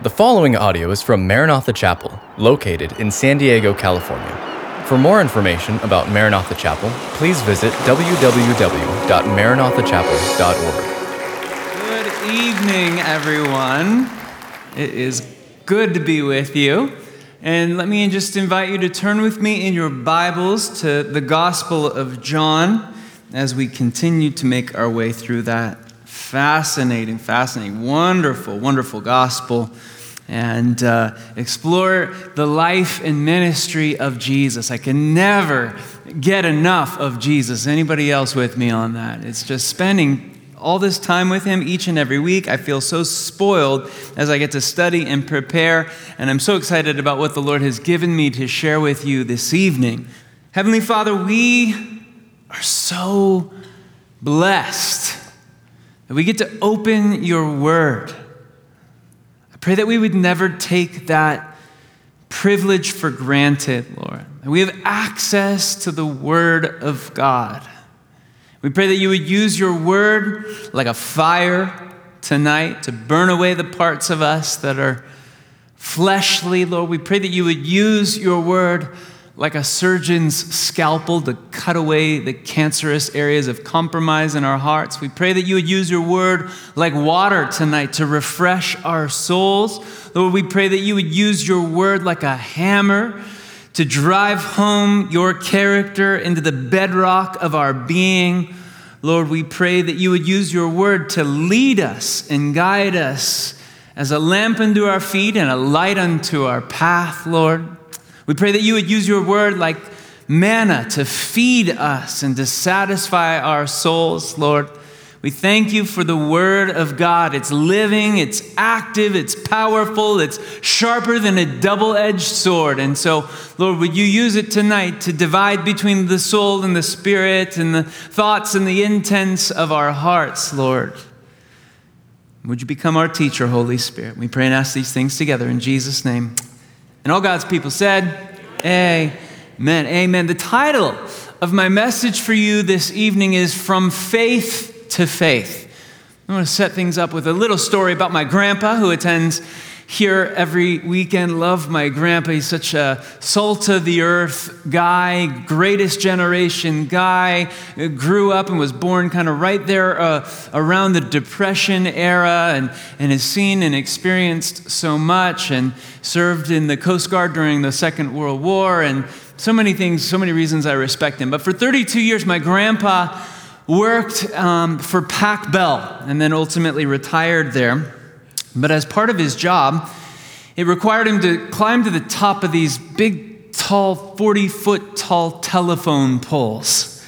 The following audio is from Maranatha Chapel, located in San Diego, California. For more information about Maranatha Chapel, please visit www.maranathachapel.org. Good evening, everyone. It is good to be with you. And let me just invite you to turn with me in your Bibles to the Gospel of John as we continue to make our way through that fascinating, fascinating, wonderful, wonderful gospel and uh, explore the life and ministry of Jesus. I can never get enough of Jesus. Anybody else with me on that? It's just spending all this time with him each and every week. I feel so spoiled as I get to study and prepare, and I'm so excited about what the Lord has given me to share with you this evening. Heavenly Father, we are so blessed that we get to open your word. I pray that we would never take that privilege for granted, Lord. That we have access to the word of God. We pray that you would use your word like a fire tonight to burn away the parts of us that are fleshly, Lord. We pray that you would use your word like a surgeon's scalpel to cut away the cancerous areas of compromise in our hearts. We pray that you would use your word like water tonight to refresh our souls. Lord, we pray that you would use your word like a hammer to drive home your character into the bedrock of our being. Lord, we pray that you would use your word to lead us and guide us as a lamp unto our feet and a light unto our path, Lord. We pray that you would use your word like manna to feed us and to satisfy our souls, Lord. We thank you for the word of God. It's living, it's active, it's powerful, it's sharper than a double edged sword. And so, Lord, would you use it tonight to divide between the soul and the spirit and the thoughts and the intents of our hearts, Lord? Would you become our teacher, Holy Spirit? We pray and ask these things together in Jesus' name. And all God's people said, Amen. Amen. The title of my message for you this evening is From Faith to Faith. I'm going to set things up with a little story about my grandpa who attends here every weekend. Love my grandpa. He's such a salt of the earth guy, greatest generation guy. Grew up and was born kind of right there uh, around the Depression era and, and has seen and experienced so much and served in the Coast Guard during the Second World War and so many things, so many reasons I respect him. But for 32 years, my grandpa worked um, for Pac Bell and then ultimately retired there. But as part of his job, it required him to climb to the top of these big, tall, 40 foot tall telephone poles.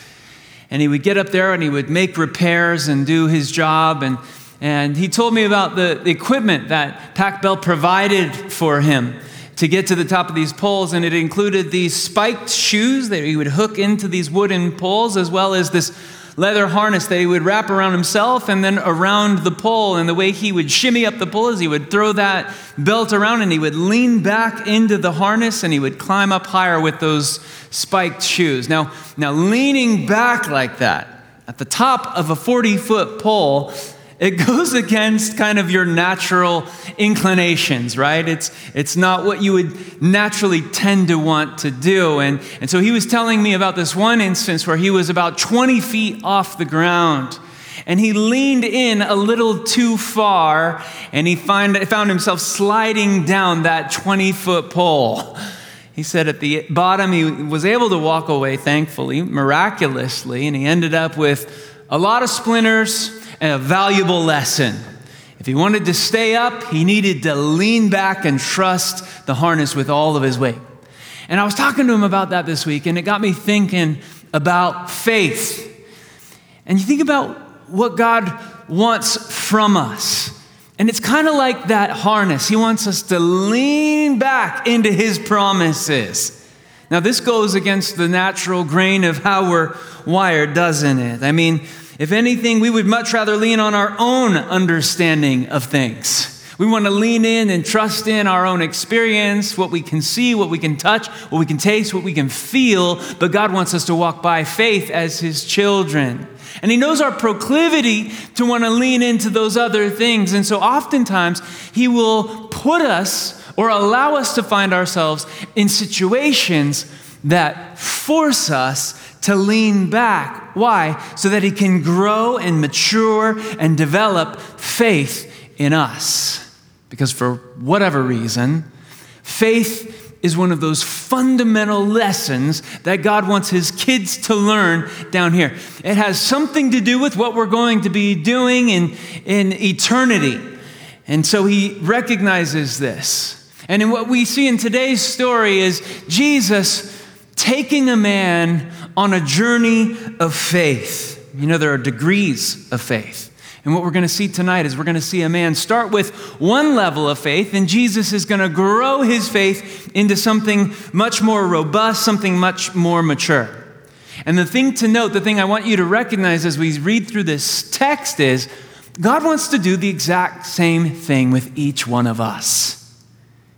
And he would get up there and he would make repairs and do his job. And, and he told me about the, equipment that Pac Bell provided for him to get to the top of these poles. And it included these spiked shoes that he would hook into these wooden poles, as well as this leather harness that he would wrap around himself and then around the pole. And the way he would shimmy up the pole is he would throw that belt around and he would lean back into the harness and he would climb up higher with those spiked shoes. Now, now leaning back like that at the top of a 40 foot pole it goes against kind of your natural inclinations, right? It's, it's not what you would naturally tend to want to do. And, and so he was telling me about this one instance where he was about 20 feet off the ground and he leaned in a little too far and he find, found himself sliding down that 20 foot pole. He said at the bottom he was able to walk away, thankfully, miraculously, and he ended up with a lot of splinters and a valuable lesson. If he wanted to stay up, he needed to lean back and trust the harness with all of his weight. And I was talking to him about that this week, and it got me thinking about faith. And you think about what God wants from us. And it's kind of like that harness. He wants us to lean back into his promises. Now, this goes against the natural grain of how we're wired, doesn't it? I mean, if anything, we would much rather lean on our own understanding of things. We want to lean in and trust in our own experience, what we can see, what we can touch, what we can taste, what we can feel. But God wants us to walk by faith as His children. And He knows our proclivity to want to lean into those other things. And so oftentimes, He will put us or allow us to find ourselves in situations that force us to lean back. Why? So that He can grow and mature and develop faith in us. Because for whatever reason, faith is one of those fundamental lessons that God wants His kids to learn down here. It has something to do with what we're going to be doing in, in eternity. And so He recognizes this. And in what we see in today's story is Jesus taking a man on a journey of faith. You know, there are degrees of faith. And what we're going to see tonight is we're going to see a man start with one level of faith, and Jesus is going to grow his faith into something much more robust, something much more mature. And the thing to note, the thing I want you to recognize as we read through this text is God wants to do the exact same thing with each one of us.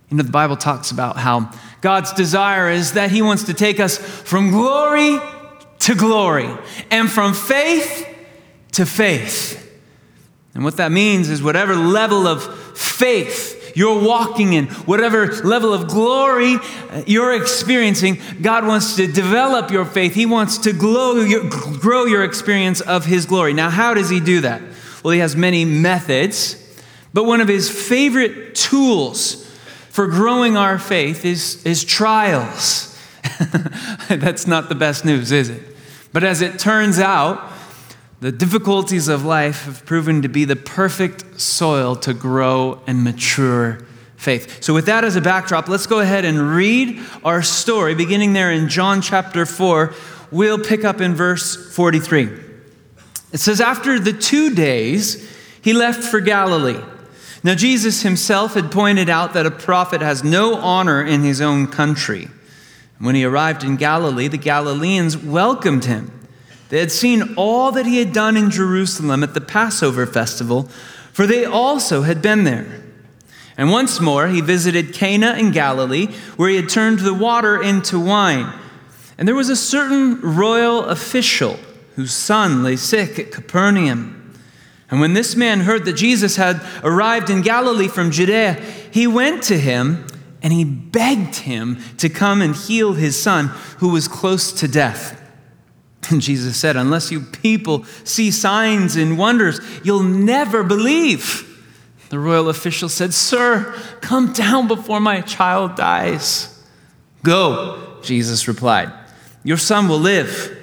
You know, the Bible talks about how God's desire is that He wants to take us from glory to glory and from faith to faith. And what that means is whatever level of faith you're walking in, whatever level of glory you're experiencing, God wants to develop your faith. He wants to grow your experience of His glory. Now, how does He do that? Well, He has many methods, but one of His favorite tools for growing our faith is, is trials. That's not the best news, is it? But as it turns out, the difficulties of life have proven to be the perfect soil to grow and mature faith. So, with that as a backdrop, let's go ahead and read our story, beginning there in John chapter 4. We'll pick up in verse 43. It says, After the two days, he left for Galilee. Now, Jesus himself had pointed out that a prophet has no honor in his own country. When he arrived in Galilee, the Galileans welcomed him. They had seen all that he had done in Jerusalem at the Passover festival, for they also had been there. And once more, he visited Cana in Galilee, where he had turned the water into wine. And there was a certain royal official whose son lay sick at Capernaum. And when this man heard that Jesus had arrived in Galilee from Judea, he went to him and he begged him to come and heal his son, who was close to death. And Jesus said, Unless you people see signs and wonders, you'll never believe. The royal official said, Sir, come down before my child dies. Go, Jesus replied. Your son will live.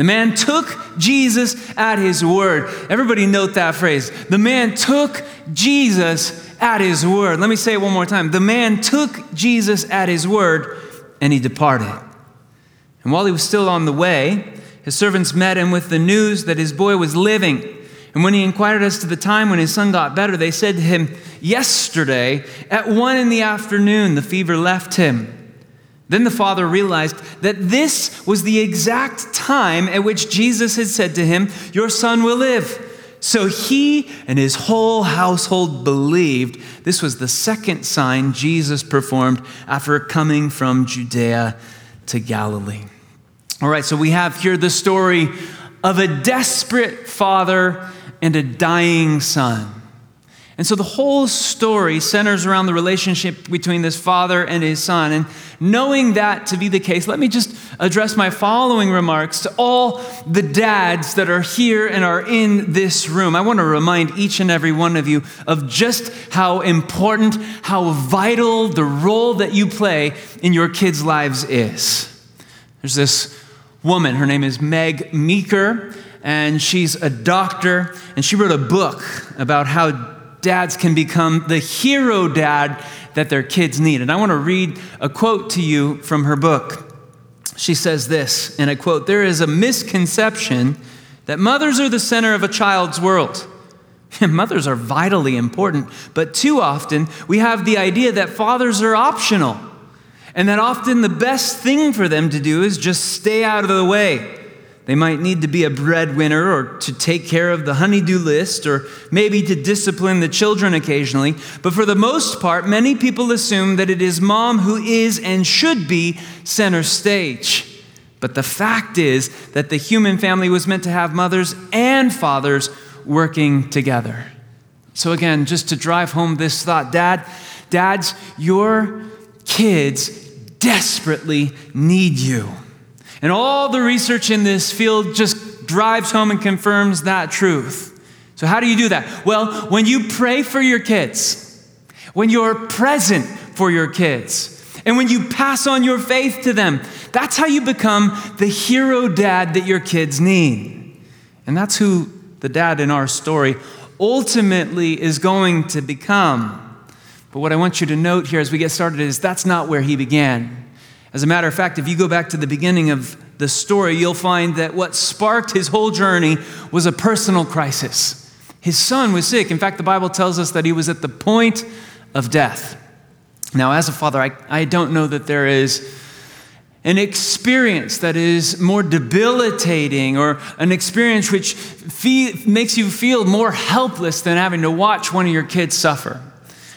The man took Jesus at his word. Everybody note that phrase. The man took Jesus at his word. Let me say it one more time. The man took Jesus at his word and he departed. And while he was still on the way, his servants met him with the news that his boy was living. And when he inquired as to the time when his son got better, they said to him, Yesterday, at one in the afternoon, the fever left him. Then the father realized that this was the exact time at which Jesus had said to him, Your son will live. So he and his whole household believed. This was the second sign Jesus performed after coming from Judea to Galilee. All right, so we have here the story of a desperate father and a dying son. And so the whole story centers around the relationship between this father and his son. And knowing that to be the case, let me just address my following remarks to all the dads that are here and are in this room. I want to remind each and every one of you of just how important, how vital the role that you play in your kids' lives is. There's this woman, her name is Meg Meeker, and she's a doctor, and she wrote a book about how dads can become the hero dad that their kids need. And I want to read a quote to you from her book. She says this, and I quote There is a misconception that mothers are the center of a child's world. mothers are vitally important, but too often we have the idea that fathers are optional, and that often the best thing for them to do is just stay out of the way. They might need to be a breadwinner or to take care of the honeydew list or maybe to discipline the children occasionally. But for the most part, many people assume that it is mom who is and should be center stage. But the fact is that the human family was meant to have mothers and fathers working together. So, again, just to drive home this thought, Dad, Dads, your kids desperately need you. And all the research in this field just drives home and confirms that truth. So, how do you do that? Well, when you pray for your kids, when you're present for your kids, and when you pass on your faith to them, that's how you become the hero dad that your kids need. And that's who the dad in our story ultimately is going to become. But what I want you to note here as we get started is that's not where he began. As a matter of fact, if you go back to the beginning of the story, you'll find that what sparked his whole journey was a personal crisis. His son was sick. In fact, the Bible tells us that he was at the point of death. Now, as a father, I, I don't know that there is an experience that is more debilitating or an experience which makes you feel more helpless than having to watch one of your kids suffer.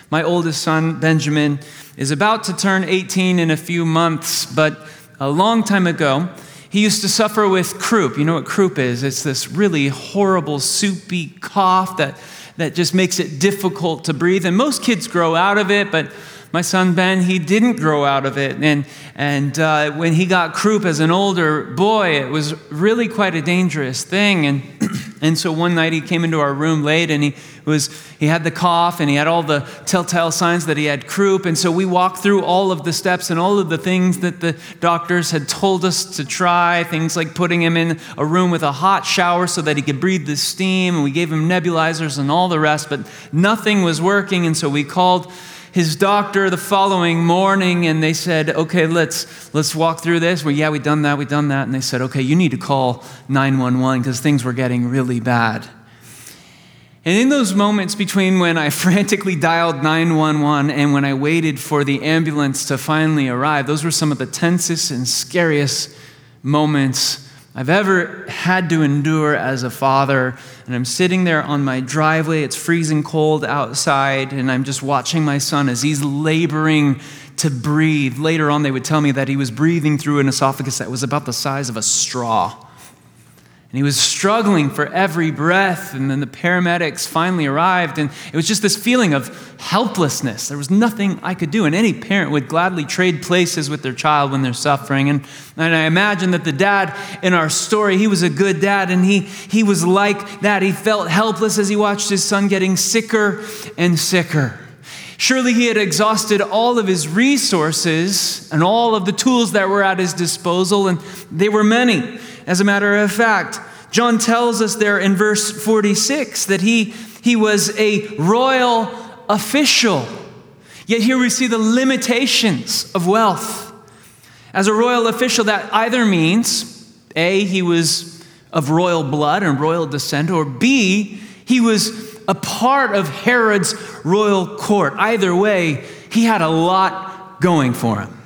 My oldest son, Benjamin, is about to turn 18 in a few months, but a long time ago, he used to suffer with croup. You know what croup is? It's this really horrible, soupy cough that, that just makes it difficult to breathe. And most kids grow out of it, but my son Ben, he didn't grow out of it. And, and uh, when he got croup as an older boy, it was really quite a dangerous thing. And, and so one night he came into our room late and he, was, he had the cough and he had all the telltale signs that he had croup. And so we walked through all of the steps and all of the things that the doctors had told us to try, things like putting him in a room with a hot shower so that he could breathe the steam. And we gave him nebulizers and all the rest, but nothing was working. And so we called his doctor the following morning and they said, okay, let's, let's walk through this. Well, yeah, we've done that, we've done that. And they said, okay, you need to call 911 because things were getting really bad. And in those moments between when I frantically dialed 911 and when I waited for the ambulance to finally arrive, those were some of the tensest and scariest moments I've ever had to endure as a father. And I'm sitting there on my driveway, it's freezing cold outside, and I'm just watching my son as he's laboring to breathe. Later on, they would tell me that he was breathing through an esophagus that was about the size of a straw. And he was struggling for every breath. And then the paramedics finally arrived. And it was just this feeling of helplessness. There was nothing I could do. And any parent would gladly trade places with their child when they're suffering. And, and I imagine that the dad in our story, he was a good dad. And he, he was like that. He felt helpless as he watched his son getting sicker and sicker. Surely he had exhausted all of his resources and all of the tools that were at his disposal, and they were many. As a matter of fact, John tells us there in verse 46 that he, he was a royal official. Yet here we see the limitations of wealth. As a royal official, that either means A, he was of royal blood and royal descent, or B, he was a part of Herod's royal court. Either way, he had a lot going for him.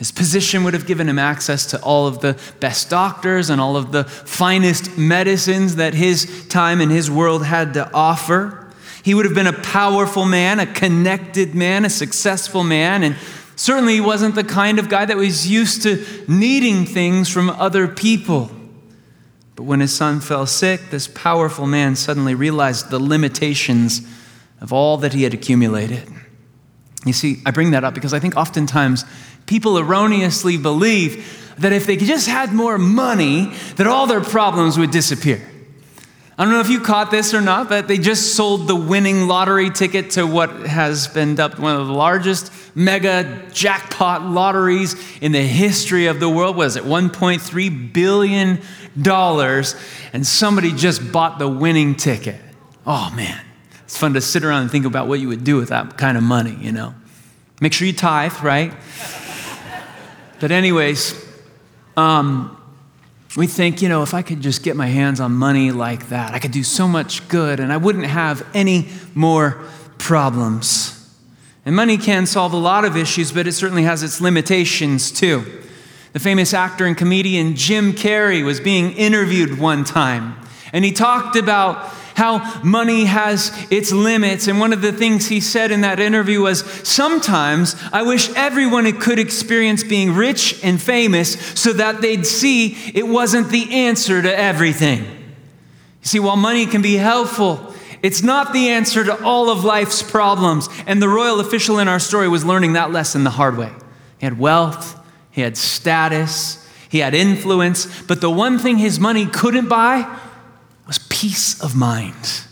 His position would have given him access to all of the best doctors and all of the finest medicines that his time and his world had to offer. He would have been a powerful man, a connected man, a successful man, and certainly he wasn't the kind of guy that was used to needing things from other people. But when his son fell sick, this powerful man suddenly realized the limitations of all that he had accumulated. You see, I bring that up because I think oftentimes people erroneously believe that if they just had more money, that all their problems would disappear. I don't know if you caught this or not, but they just sold the winning lottery ticket to what has been dubbed one of the largest mega jackpot lotteries in the history of the world. Was it 1.3 billion dollars? And somebody just bought the winning ticket. Oh man, it's fun to sit around and think about what you would do with that kind of money, you know. Make sure you tithe, right? But, anyways, um, we think, you know, if I could just get my hands on money like that, I could do so much good and I wouldn't have any more problems. And money can solve a lot of issues, but it certainly has its limitations too. The famous actor and comedian Jim Carrey was being interviewed one time, and he talked about how money has its limits. And one of the things he said in that interview was Sometimes I wish everyone could experience being rich and famous so that they'd see it wasn't the answer to everything. You see, while money can be helpful, It's not the answer to all of life's problems. And the royal official in our story was learning that lesson the hard way. He had wealth, he had status, he had influence, but the one thing his money couldn't buy peace of mind.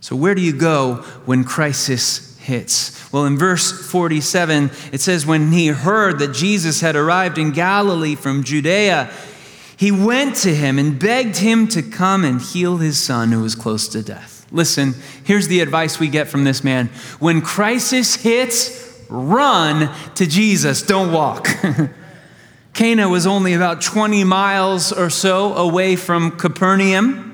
So, where do you go when crisis hits? Well, in verse 47, it says, When he heard that Jesus had arrived in Galilee from Judea, he went to him and begged him to come and heal his son who was close to death. Listen, here's the advice we get from this man when crisis hits, run to Jesus, don't walk. Cana was only about 20 miles or so away from Capernaum.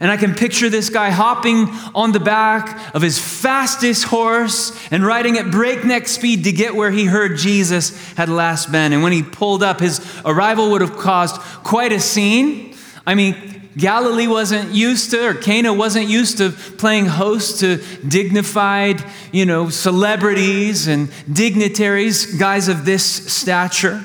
And I can picture this guy hopping on the back of his fastest horse and riding at breakneck speed to get where he heard Jesus had last been. And when he pulled up, his arrival would have caused quite a scene. I mean, Galilee wasn't used to, or Cana wasn't used to playing host to dignified, you know, celebrities and dignitaries, guys of this stature.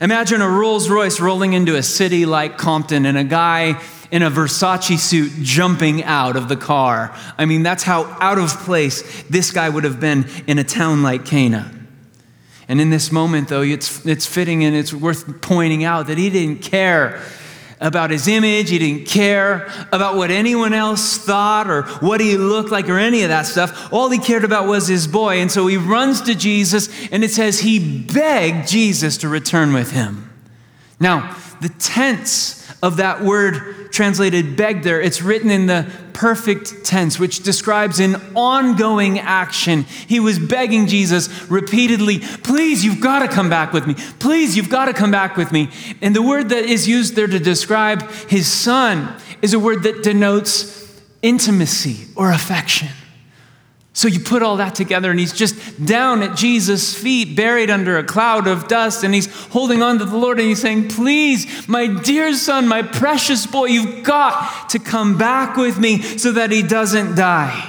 Imagine a Rolls Royce rolling into a city like Compton and a guy in a Versace suit jumping out of the car. I mean, that's how out of place this guy would have been in a town like Cana. And in this moment, though, it's, it's fitting and it's worth pointing out that he didn't care about his image. He didn't care about what anyone else thought or what he looked like or any of that stuff. All he cared about was his boy. And so he runs to Jesus, and it says he begged Jesus to return with him. Now, the tense of that word translated beg there, it's written in the perfect tense, which describes an ongoing action. He was begging Jesus repeatedly, Please, you've got to come back with me. Please, you've got to come back with me. And the word that is used there to describe his son is a word that denotes intimacy or affection. So you put all that together, and he's just down at Jesus' feet, buried under a cloud of dust, and he's holding on to the Lord and he's saying, Please, my dear son, my precious boy, you've got to come back with me so that he doesn't die.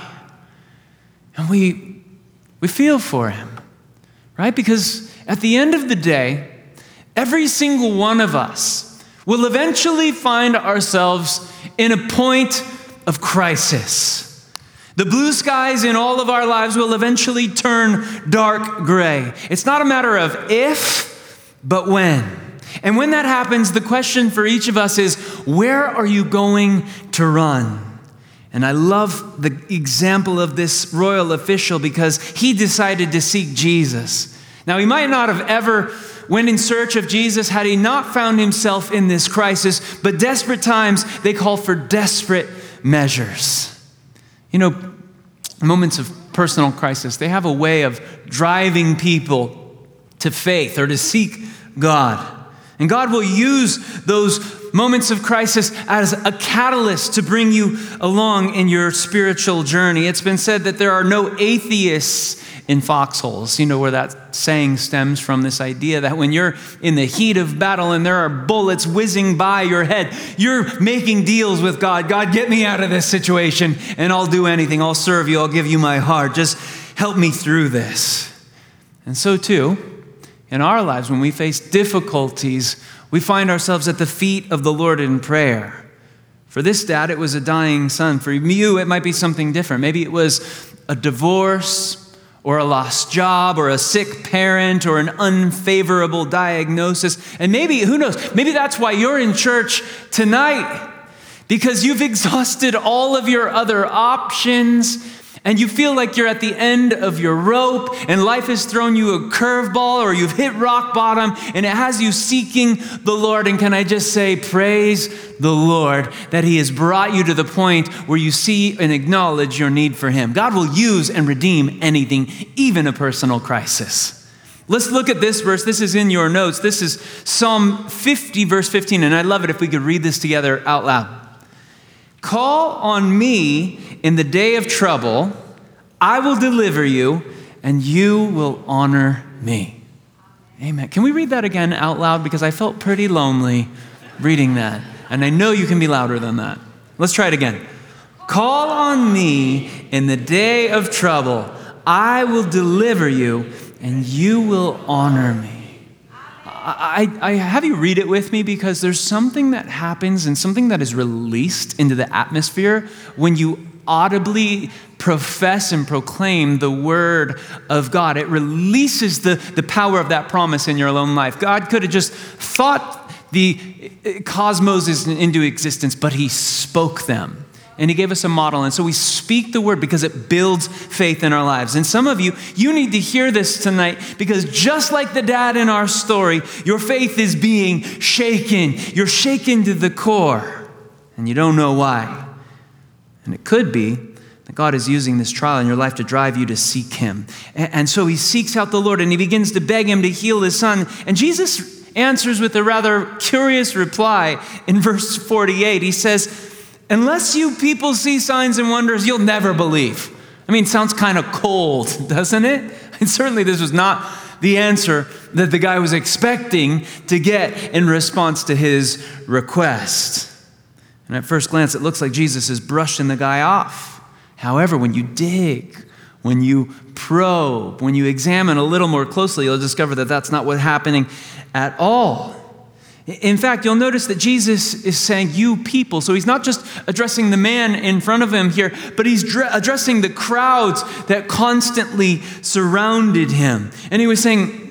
And we, we feel for him, right? Because at the end of the day, every single one of us will eventually find ourselves in a point of crisis. The blue skies in all of our lives will eventually turn dark gray. It's not a matter of if, but when. And when that happens, the question for each of us is where are you going to run? And I love the example of this royal official because he decided to seek Jesus. Now, he might not have ever went in search of Jesus had he not found himself in this crisis, but desperate times, they call for desperate measures. You know, moments of personal crisis, they have a way of driving people to faith or to seek God. And God will use those moments of crisis as a catalyst to bring you along in your spiritual journey. It's been said that there are no atheists in foxholes. You know where that saying stems from this idea that when you're in the heat of battle and there are bullets whizzing by your head, you're making deals with God. God, get me out of this situation and I'll do anything. I'll serve you. I'll give you my heart. Just help me through this. And so, too, in our lives, when we face difficulties, we find ourselves at the feet of the Lord in prayer. For this dad, it was a dying son. For you, it might be something different. Maybe it was a divorce or a lost job or a sick parent or an unfavorable diagnosis. And maybe, who knows, maybe that's why you're in church tonight because you've exhausted all of your other options and you feel like you're at the end of your rope and life has thrown you a curveball or you've hit rock bottom and it has you seeking the Lord. And can I just say, praise the Lord that He has brought you to the point where you see and acknowledge your need for Him. God will use and redeem anything, even a personal crisis. Let's look at this verse. This is in your notes. This is Psalm 50, verse 15. And I'd love it if we could read this together out loud. Call on me in the day of trouble, I will deliver you, and you will honor me. Amen. Can we read that again out loud? Because I felt pretty lonely reading that. And I know you can be louder than that. Let's try it again. Call on me in the day of trouble. I will deliver you, and you will honor me. I, I have you read it with me because there's something that happens and something that is released into the atmosphere when you audibly profess and proclaim the word of God. It releases the, the power of that promise in your own life. God could have just thought the uh, cosmos into existence, but He spoke them and he gave us a model. And so we speak the word because it builds faith in our lives. And some of you, you need to hear this tonight because just like the dad in our story, your faith is being shaken. You're shaken to the core, and you don't know why. And it could be that God is using this trial in your life to drive you to seek him. And so he seeks out the Lord and he begins to beg him to heal his son. And Jesus answers with a rather curious reply in verse 48. He says, Unless you people see signs and wonders, you'll never believe. I mean, sounds kind of cold, doesn't it? And certainly this was not the answer that the guy was expecting to get in response to his request. And at first glance, it looks like Jesus is brushing the guy off. However, when you dig, when you probe, when you examine a little more closely, you'll discover that that's not what's happening at all. In fact, you'll notice that Jesus is saying, You people. So he's not just addressing the man in front of him here, but he's addressing the crowds that constantly surrounded him. And he was saying,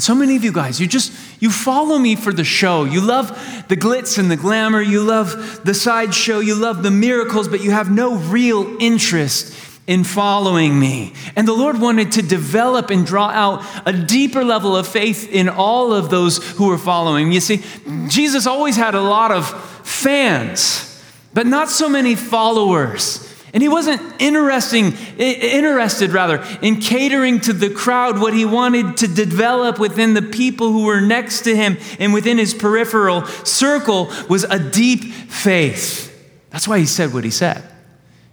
so many of you guys, you just you follow me for the show. You love the glitz and the glamour. You love the sideshow. You love the miracles, but you have no real interest in following me. And the Lord wanted to develop and draw out a deeper level of faith in all of those who were following. You see, Jesus always had a lot of fans, but not so many followers. And he wasn't interesting, interested rather in catering to the crowd. What he wanted to develop within the people who were next to him and within his peripheral circle was a deep faith. That's why he said what he said.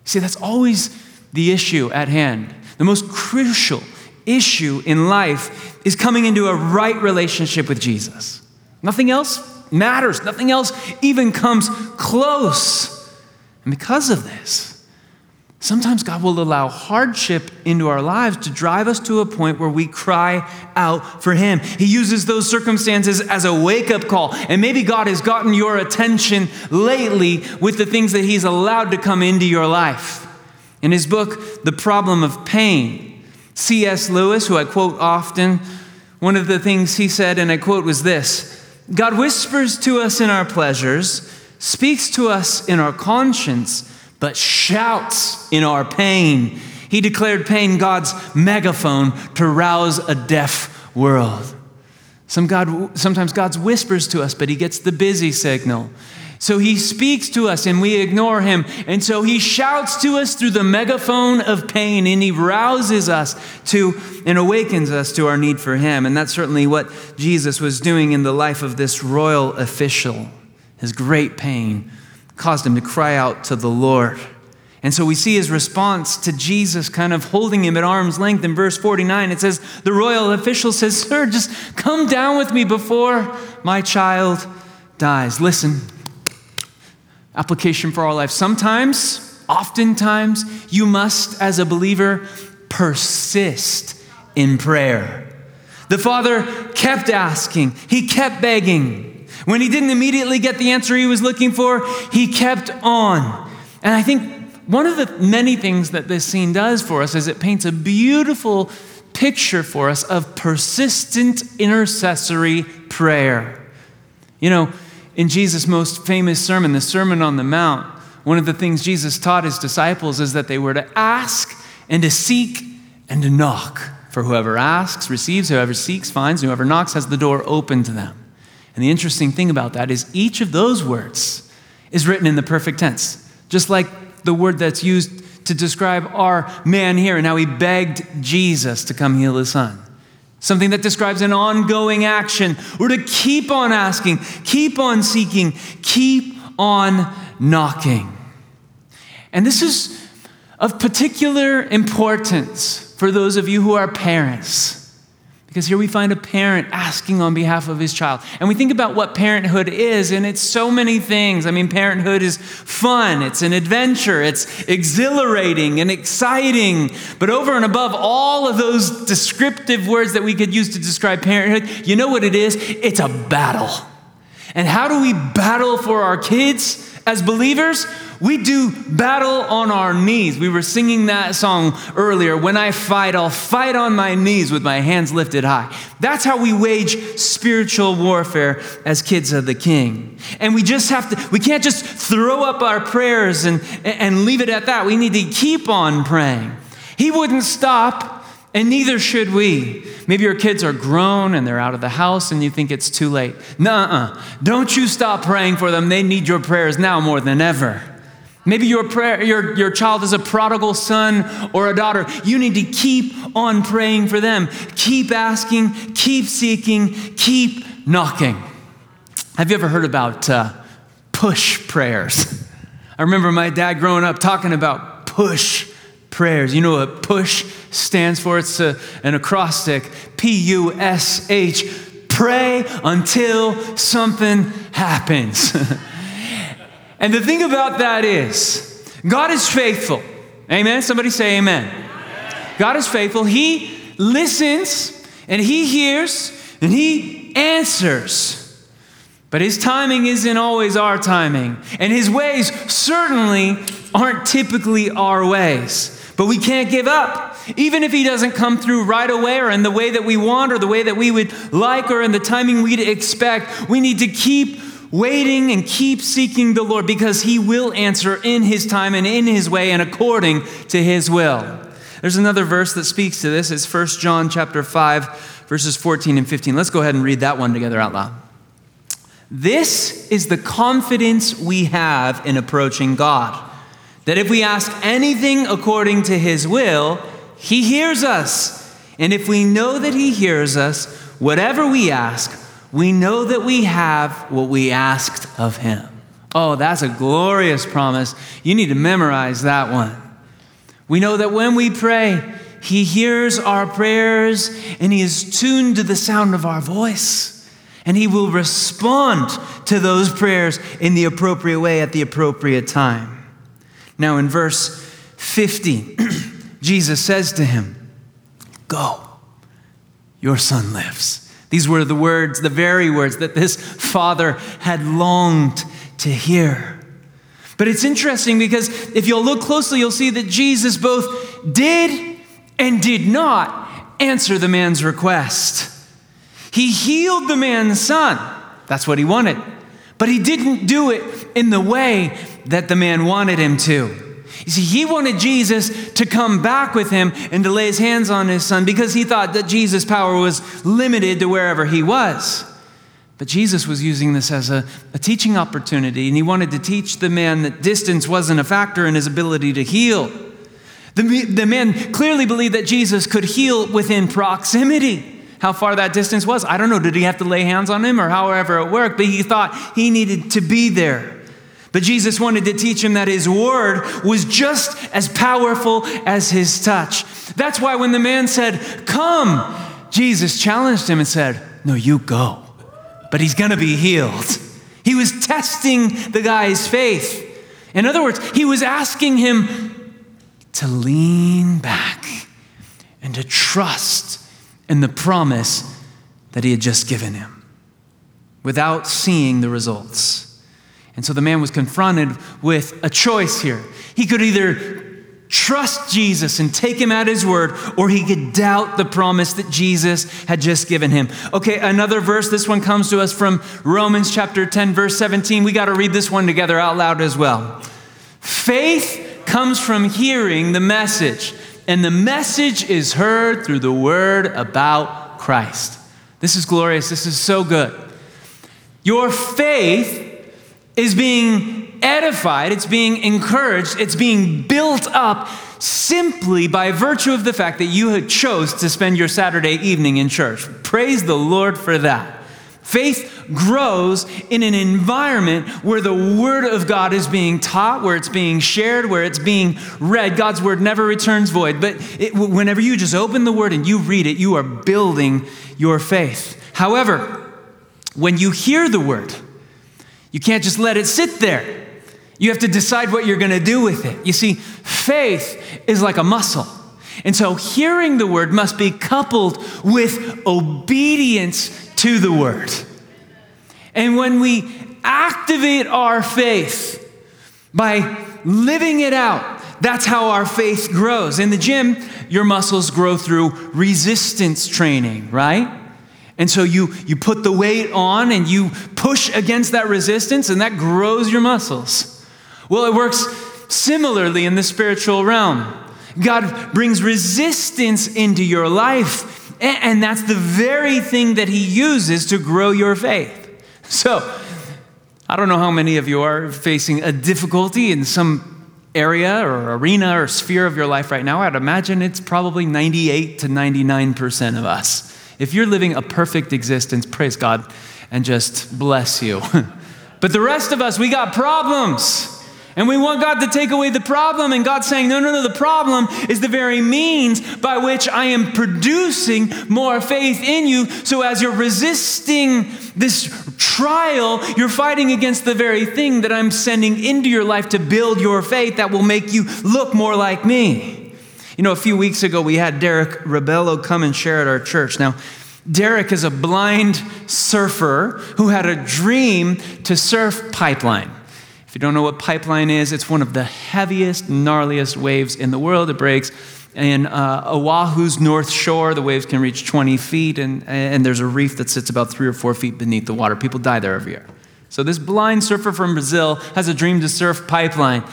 See, that's always the issue at hand. The most crucial issue in life is coming into a right relationship with Jesus. Nothing else matters, nothing else even comes close. And because of this, Sometimes God will allow hardship into our lives to drive us to a point where we cry out for Him. He uses those circumstances as a wake up call. And maybe God has gotten your attention lately with the things that He's allowed to come into your life. In his book, The Problem of Pain, C.S. Lewis, who I quote often, one of the things he said, and I quote, was this God whispers to us in our pleasures, speaks to us in our conscience, but shouts in our pain. He declared pain God's megaphone to rouse a deaf world. Some God, sometimes God whispers to us, but he gets the busy signal. So he speaks to us and we ignore him. And so he shouts to us through the megaphone of pain and he rouses us to and awakens us to our need for him. And that's certainly what Jesus was doing in the life of this royal official. His great pain caused him to cry out to the Lord. And so we see his response to Jesus kind of holding him at arm's length in verse 49. It says, The royal official says, Sir, just come down with me before my child dies. Listen, Application for our life. Sometimes, oftentimes, you must, as a believer, persist in prayer. The father kept asking, he kept begging. When he didn't immediately get the answer he was looking for, he kept on. And I think one of the many things that this scene does for us is it paints a beautiful picture for us of persistent intercessory prayer. You know, in Jesus' most famous sermon, the Sermon on the Mount, one of the things Jesus taught his disciples is that they were to ask and to seek and to knock. For whoever asks receives, whoever seeks finds, whoever knocks has the door open to them. And the interesting thing about that is each of those words is written in the perfect tense, just like the word that's used to describe our man here and how he begged Jesus to come heal his son something that describes an ongoing action. We're to keep on asking, keep on seeking, keep on knocking. And this is of particular importance for those of you who are parents. Because here we find a parent asking on behalf of his child. And we think about what parenthood is, and it's so many things. I mean, parenthood is fun, it's an adventure, it's exhilarating and exciting. But over and above all of those descriptive words that we could use to describe parenthood, you know what it is? It's a battle. And how do we battle for our kids as believers? We do battle on our knees. We were singing that song earlier. When I fight, I'll fight on my knees with my hands lifted high. That's how we wage spiritual warfare as kids of the King. And we just have to, we can't just throw up our prayers and, and leave it at that. We need to keep on praying. He wouldn't stop, and neither should we. Maybe your kids are grown and they're out of the house and you think it's too late. Nuh-uh. Don't you stop praying for them. They need your prayers now more than ever. Maybe your, prayer, your, your child is a prodigal son or a daughter. You need to keep on praying for them. Keep asking, keep seeking, keep knocking. Have you ever heard about uh, push prayers? I remember my dad growing up talking about push prayers. You know what push stands for? It's a, an acrostic P U S H. Pray until something happens. And the thing about that is, God is faithful. Amen. Somebody say amen. God is faithful. He listens and He hears and He answers. But His timing isn't always our timing. And His ways certainly aren't typically our ways. But we can't give up. Even if He doesn't come through right away or in the way that we want or the way that we would like or in the timing we'd expect, we need to keep waiting and keep seeking the Lord because He will answer in His time and in His way and according to His will. There's another verse that speaks to this. It's 1 John chapter 5, verses 14 and 15. Let's go ahead and read that one together out loud. This is the confidence we have in approaching God that if we ask anything according to His will, He hears us. And if we know that He hears us, whatever we ask, we know that we have what we asked of him. Oh, that's a glorious promise. You need to memorize that one. We know that when we pray, he hears our prayers and he is tuned to the sound of our voice. And he will respond to those prayers in the appropriate way at the appropriate time. Now, in verse 50, Jesus says to him, Go, your son lives. These were the words, the very words that this father had longed to hear. But it's interesting because if you'll look closely, you'll see that Jesus both did and did not answer the man's request. He healed the man's son. That's what he wanted. But he didn't do it in the way that the man wanted him to. You see, he wanted Jesus to come back with him and to lay his hands on his son because he thought that Jesus' power was limited to wherever he was. But Jesus was using this as a, a, teaching opportunity, and he wanted to teach the man that distance wasn't a factor in his ability to heal. The, the man clearly believed that Jesus could heal within proximity. How far that distance was, I don't know. Did he have to lay hands on him or however it worked? But he thought he needed to be there. But Jesus wanted to teach him that his word was just as powerful as his touch. That's why when the man said, Come, Jesus challenged him and said, No, you go. But he's going to be healed. He was testing the guy's faith. In other words, he was asking him to lean back and to trust in the promise that he had just given him without seeing the results. And so the man was confronted with a choice here. He could either trust Jesus and take him at his word, or he could doubt the promise that Jesus had just given him. Okay, another verse. This one comes to us from Romans chapter 10, verse 17. We got to read this one together out loud as well. Faith comes from hearing the message, and the message is heard through the word about Christ. This is glorious. This is so good. Your faith is being edified, it's being encouraged, it's being built up simply by virtue of the fact that you had chose to spend your Saturday evening in church. Praise the Lord for that. Faith grows in an environment where the Word of God is being taught, where it's being shared, where it's being read. God's Word never returns void. But it, whenever you just open the Word and you read it, you are building your faith. However, when you hear the Word, you can't just let it sit there. You have to decide what you're going to do with it. You see, faith is like a muscle. And so hearing the word must be coupled with obedience to the word. And when we activate our faith by living it out, that's how our faith grows. In the gym, your muscles grow through resistance training, right? And so you, you put the weight on and you push against that resistance, and that grows your muscles. Well, it works similarly in the spiritual realm. God brings resistance into your life and that's the very thing that he uses to grow your faith. So, I don't know how many of you are facing a difficulty in some area or arena or sphere of your life right now. I'd imagine it's probably 98 to 99% of us. If you're living a perfect existence, praise God and just bless you. but the rest of us, we got problems. And we want God to take away the problem. And God's saying, no, no, no, the problem is the very means by which I am producing more faith in you. So as you're resisting this trial, you're fighting against the very thing that I'm sending into your life to build your faith that will make you look more like me. You know, a few weeks ago, we had Derek Rabelo come and share at our church. Now, Derek is a blind surfer who had a dream to surf pipeline. If you don't know what pipeline is, it's one of the heaviest, gnarliest waves in the world. It breaks in uh, Oahu's north shore. The waves can reach 20 feet, and, and there's a reef that sits about three or four feet beneath the water. People die there every year. So, this blind surfer from Brazil has a dream to surf pipeline.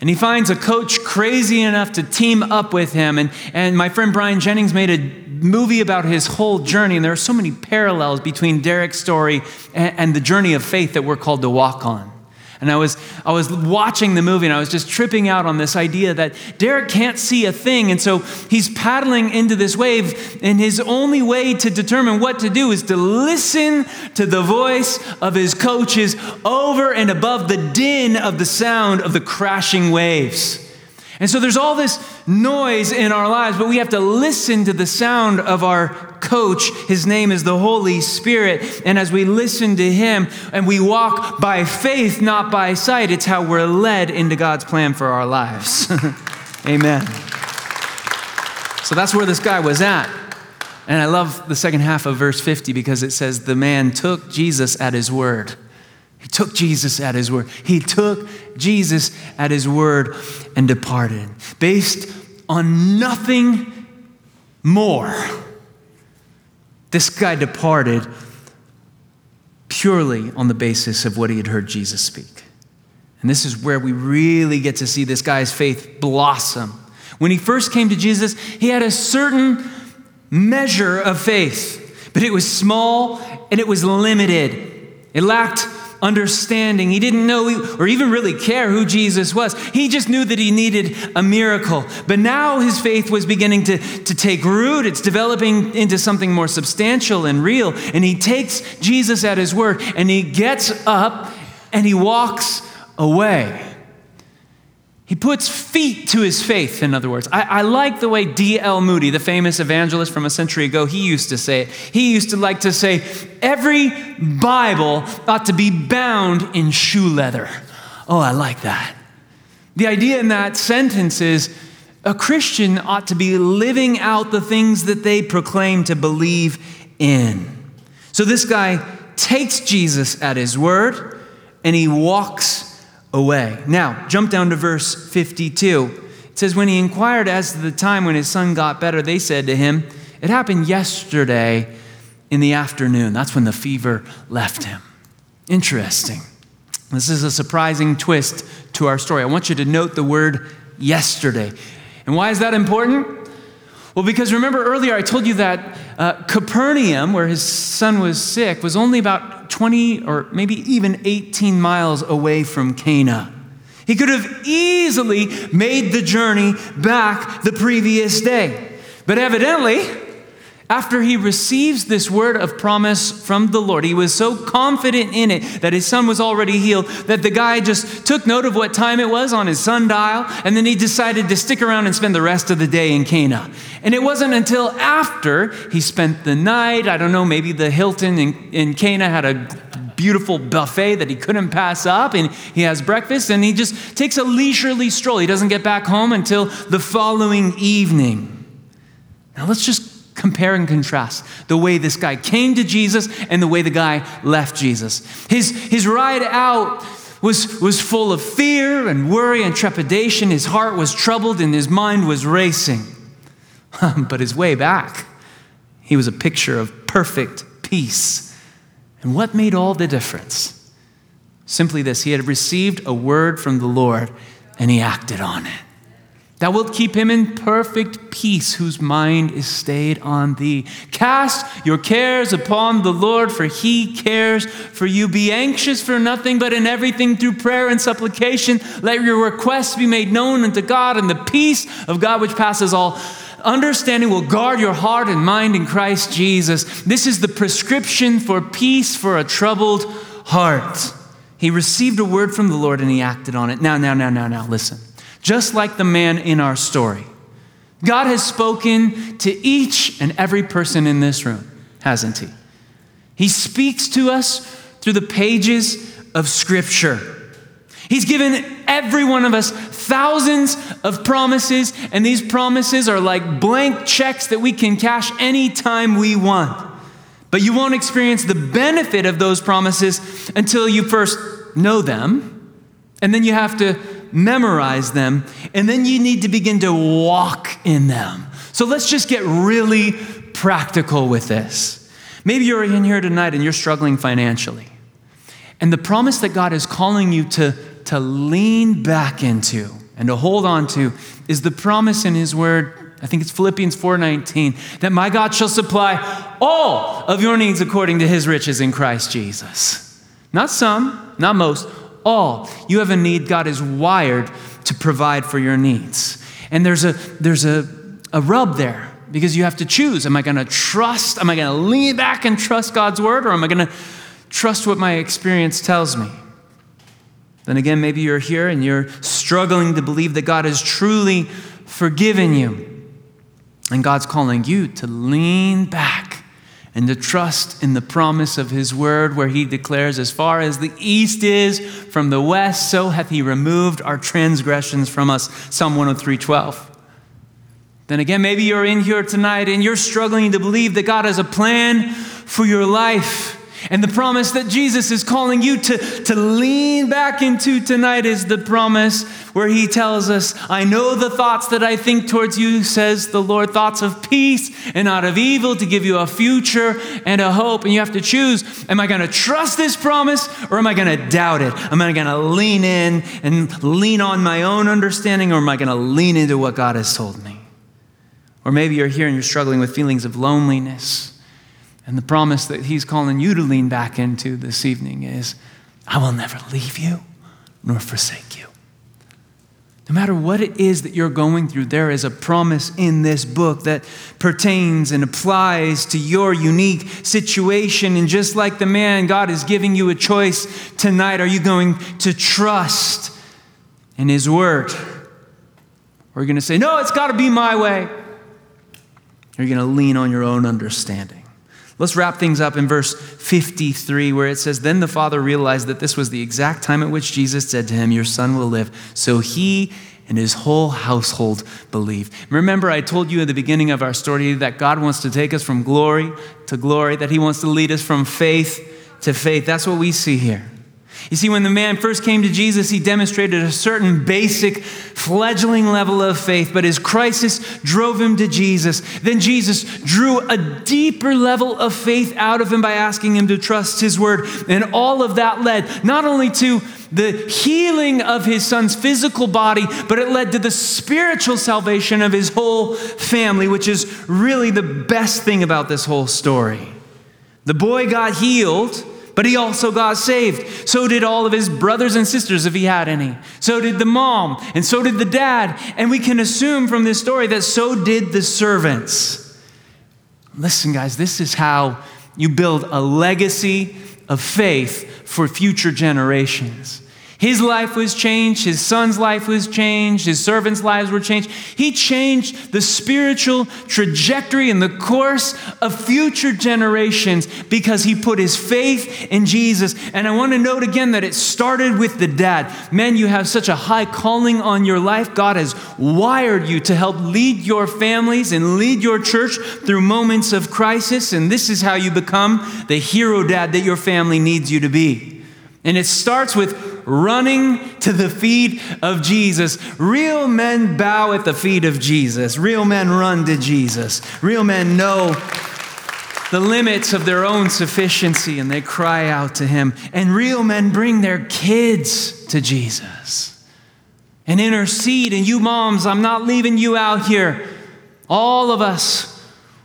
And he finds a coach crazy enough to team up with him. And, and my friend Brian Jennings made a movie about his whole journey. And there are so many parallels between Derek's story and, and the journey of faith that we're called to walk on. And I was, I was watching the movie and I was just tripping out on this idea that Derek can't see a thing. And so he's paddling into this wave, and his only way to determine what to do is to listen to the voice of his coaches over and above the din of the sound of the crashing waves. And so there's all this noise in our lives, but we have to listen to the sound of our coach. His name is the Holy Spirit. And as we listen to him and we walk by faith, not by sight, it's how we're led into God's plan for our lives. Amen. So that's where this guy was at. And I love the second half of verse 50 because it says, The man took Jesus at his word. He took Jesus at his word. He took Jesus at his word and departed based on nothing more. This guy departed purely on the basis of what he had heard Jesus speak. And this is where we really get to see this guy's faith blossom. When he first came to Jesus, he had a certain measure of faith, but it was small and it was limited. It lacked understanding. He didn't know or even really care who Jesus was. He just knew that he needed a miracle. But now his faith was beginning to, to take root. It's developing into something more substantial and real. And he takes Jesus at his word and he gets up and he walks away. He puts feet to his faith, in other words. I, I like the way D.L. Moody, the famous evangelist from a century ago, he used to say it. He used to like to say, every Bible ought to be bound in shoe leather. Oh, I like that. The idea in that sentence is a Christian ought to be living out the things that they proclaim to believe in. So this guy takes Jesus at his word and he walks away. Now, jump down to verse 52. It says, When he inquired as to the time when his son got better, they said to him, It happened yesterday in the afternoon. That's when the fever left him. Interesting. This is a surprising twist to our story. I want you to note the word yesterday. And why is that important? Well, because remember earlier I told you that uh, Capernaum, where his son was sick, was only about 20 or maybe even 18 miles away from Cana. He could have easily made the journey back the previous day. But evidently, After he receives this word of promise from the Lord, he was so confident in it that his son was already healed that the guy just took note of what time it was on his sundial, and then he decided to stick around and spend the rest of the day in Cana. And it wasn't until after he spent the night, I don't know, maybe the Hilton in, in Cana had a beautiful buffet that he couldn't pass up, and he has breakfast, and he just takes a leisurely stroll. He doesn't get back home until the following evening. Now let's just compare and contrast the way this guy came to Jesus and the way the guy left Jesus. His, his ride out was, was full of fear and worry and trepidation. His heart was troubled and his mind was racing. but his way back, he was a picture of perfect peace. And what made all the difference? Simply this he had received a word from the Lord and he acted on it. Thou wilt keep him in perfect peace, whose mind is stayed on thee. Cast your cares upon the Lord, for he cares for you. Be anxious for nothing, but in everything through prayer and supplication, let your requests be made known unto God, and the peace of God, which passes all understanding, will guard your heart and mind in Christ Jesus. This is the prescription for peace for a troubled heart. He received a word from the Lord and he acted on it. Now, now, now, now, now, listen just like the man in our story. God has spoken to each and every person in this room, hasn't He? He speaks to us through the pages of Scripture. He's given every one of us thousands of promises, and these promises are like blank checks that we can cash anytime we want. But you won't experience the benefit of those promises until you first know them, and then you have to memorize them, and then you need to begin to walk in them. So let's just get really practical with this. Maybe you're in here tonight and you're struggling financially. And the promise that God is calling you to, to lean back into and to hold on to is the promise in His Word. I think it's Philippians 4:19 that my God shall supply all of your needs according to his riches in Christ Jesus. Not some, not most, all. You have a need, God is wired to provide for your needs. And there's a, there's a, a rub there because you have to choose. Am I going to trust? Am I going to lean back and trust God's word? Or am I going to trust what my experience tells me? Then again, maybe you're here and you're struggling to believe that God has truly forgiven you. And God's calling you to lean back and to trust in the promise of his word, where he declares, As far as the east is from the west, so hath he removed our transgressions from us. Psalm 103 12. Then again, maybe you're in here tonight and you're struggling to believe that God has a plan for your life. And the promise that Jesus is calling you to, to lean back into tonight is the promise where he tells us, I know the thoughts that I think towards you, says the Lord, thoughts of peace and not of evil, to give you a future and a hope. And you have to choose am I going to trust this promise or am I going to doubt it? Am I going to lean in and lean on my own understanding or am I going to lean into what God has told me? Or maybe you're here and you're struggling with feelings of loneliness and the promise that he's calling you to lean back into this evening is I will never leave you nor forsake you. No matter what it is that you're going through, there is a promise in this book that pertains and applies to your unique situation. And just like the man, God is giving you a choice tonight. Are you going to trust in His word? Or are you going to say, No, it's got to be my way? Or are you going to lean on your own understanding? Let's wrap things up in verse 53, where it says, Then the father realized that this was the exact time at which Jesus said to him, Your son will live. So he and his whole household believed. Remember, I told you at the beginning of our story that God wants to take us from glory to glory, that he wants to lead us from faith to faith. That's what we see here. You see, when the man first came to Jesus, he demonstrated a certain basic fledgling level of faith, but his crisis drove him to Jesus. Then Jesus drew a deeper level of faith out of him by asking him to trust his word. And all of that led not only to the healing of his son's physical body, but it led to the spiritual salvation of his whole family, which is really the best thing about this whole story. The boy got healed but he also got saved. So did all of his brothers and sisters, if he had any. So did the mom, and so did the dad. And we can assume from this story that so did the servants. Listen, guys, this is how you build a legacy of faith for future generations. His life was changed, his son's life was changed, his servants' lives were changed. He changed the spiritual trajectory and the course of future generations because he put his faith in Jesus. And I want to note again that it started with the dad. Men, you have such a high calling on your life. God has wired you to help lead your families and lead your church through moments of crisis. And this is how you become the hero dad that your family needs you to be. And it starts with running to the feet of Jesus. Real men bow at the feet of Jesus. Real men run to Jesus. Real men know the limits of their own sufficiency and they cry out to him. And real men bring their kids to Jesus and intercede. And you, moms, I'm not leaving you out here. All of us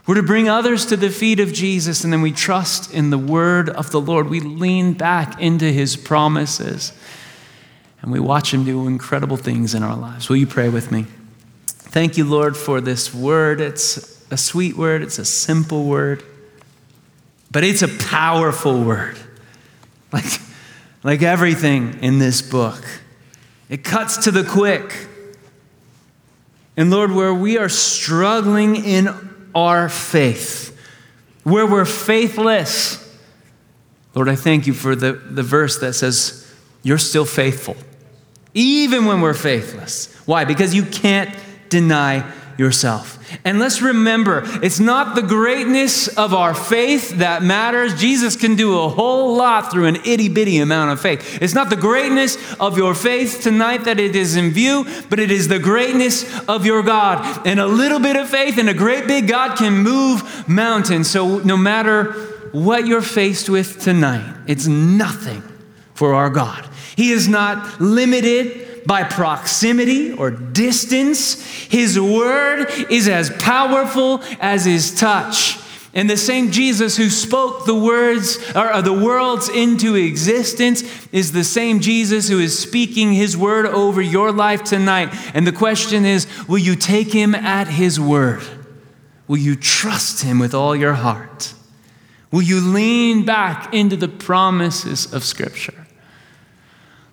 we're to bring others to the feet of Jesus, and then we trust in the word of the Lord. We lean back into his promises, and we watch him do incredible things in our lives. Will you pray with me? Thank you, Lord, for this word. It's a sweet word, it's a simple word, but it's a powerful word. Like, like everything in this book, it cuts to the quick. And Lord, where we are struggling in our faith, where we're faithless. Lord, I thank you for the, the verse that says, You're still faithful, even when we're faithless. Why? Because you can't deny yourself. And let's remember, it's not the greatness of our faith that matters. Jesus can do a whole lot through an itty bitty amount of faith. It's not the greatness of your faith tonight that it is in view, but it is the greatness of your God. And a little bit of faith and a great big God can move mountains. So no matter what you're faced with tonight, it's nothing for our God. He is not limited by proximity or distance. His word is as powerful as his touch. And the same Jesus who spoke the words or uh, the worlds into existence is the same Jesus who is speaking his word over your life tonight. And the question is will you take him at his word? Will you trust him with all your heart? Will you lean back into the promises of Scripture?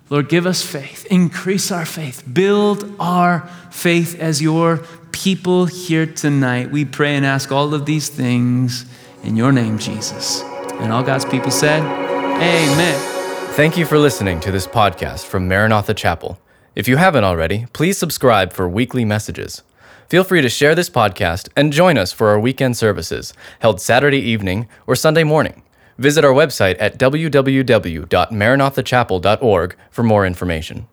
Lord, give us faith, increase our faith, build our faith as your people here tonight. We pray and ask all of these things in your name, Jesus. And all God's people said, Amen. Thank you for listening to this podcast from Maranatha Chapel. If you haven't already, please subscribe for weekly messages. Feel free to share this podcast and join us for our weekend services held Saturday evening or Sunday morning. Visit our website at www.maranathachapel.org for more information.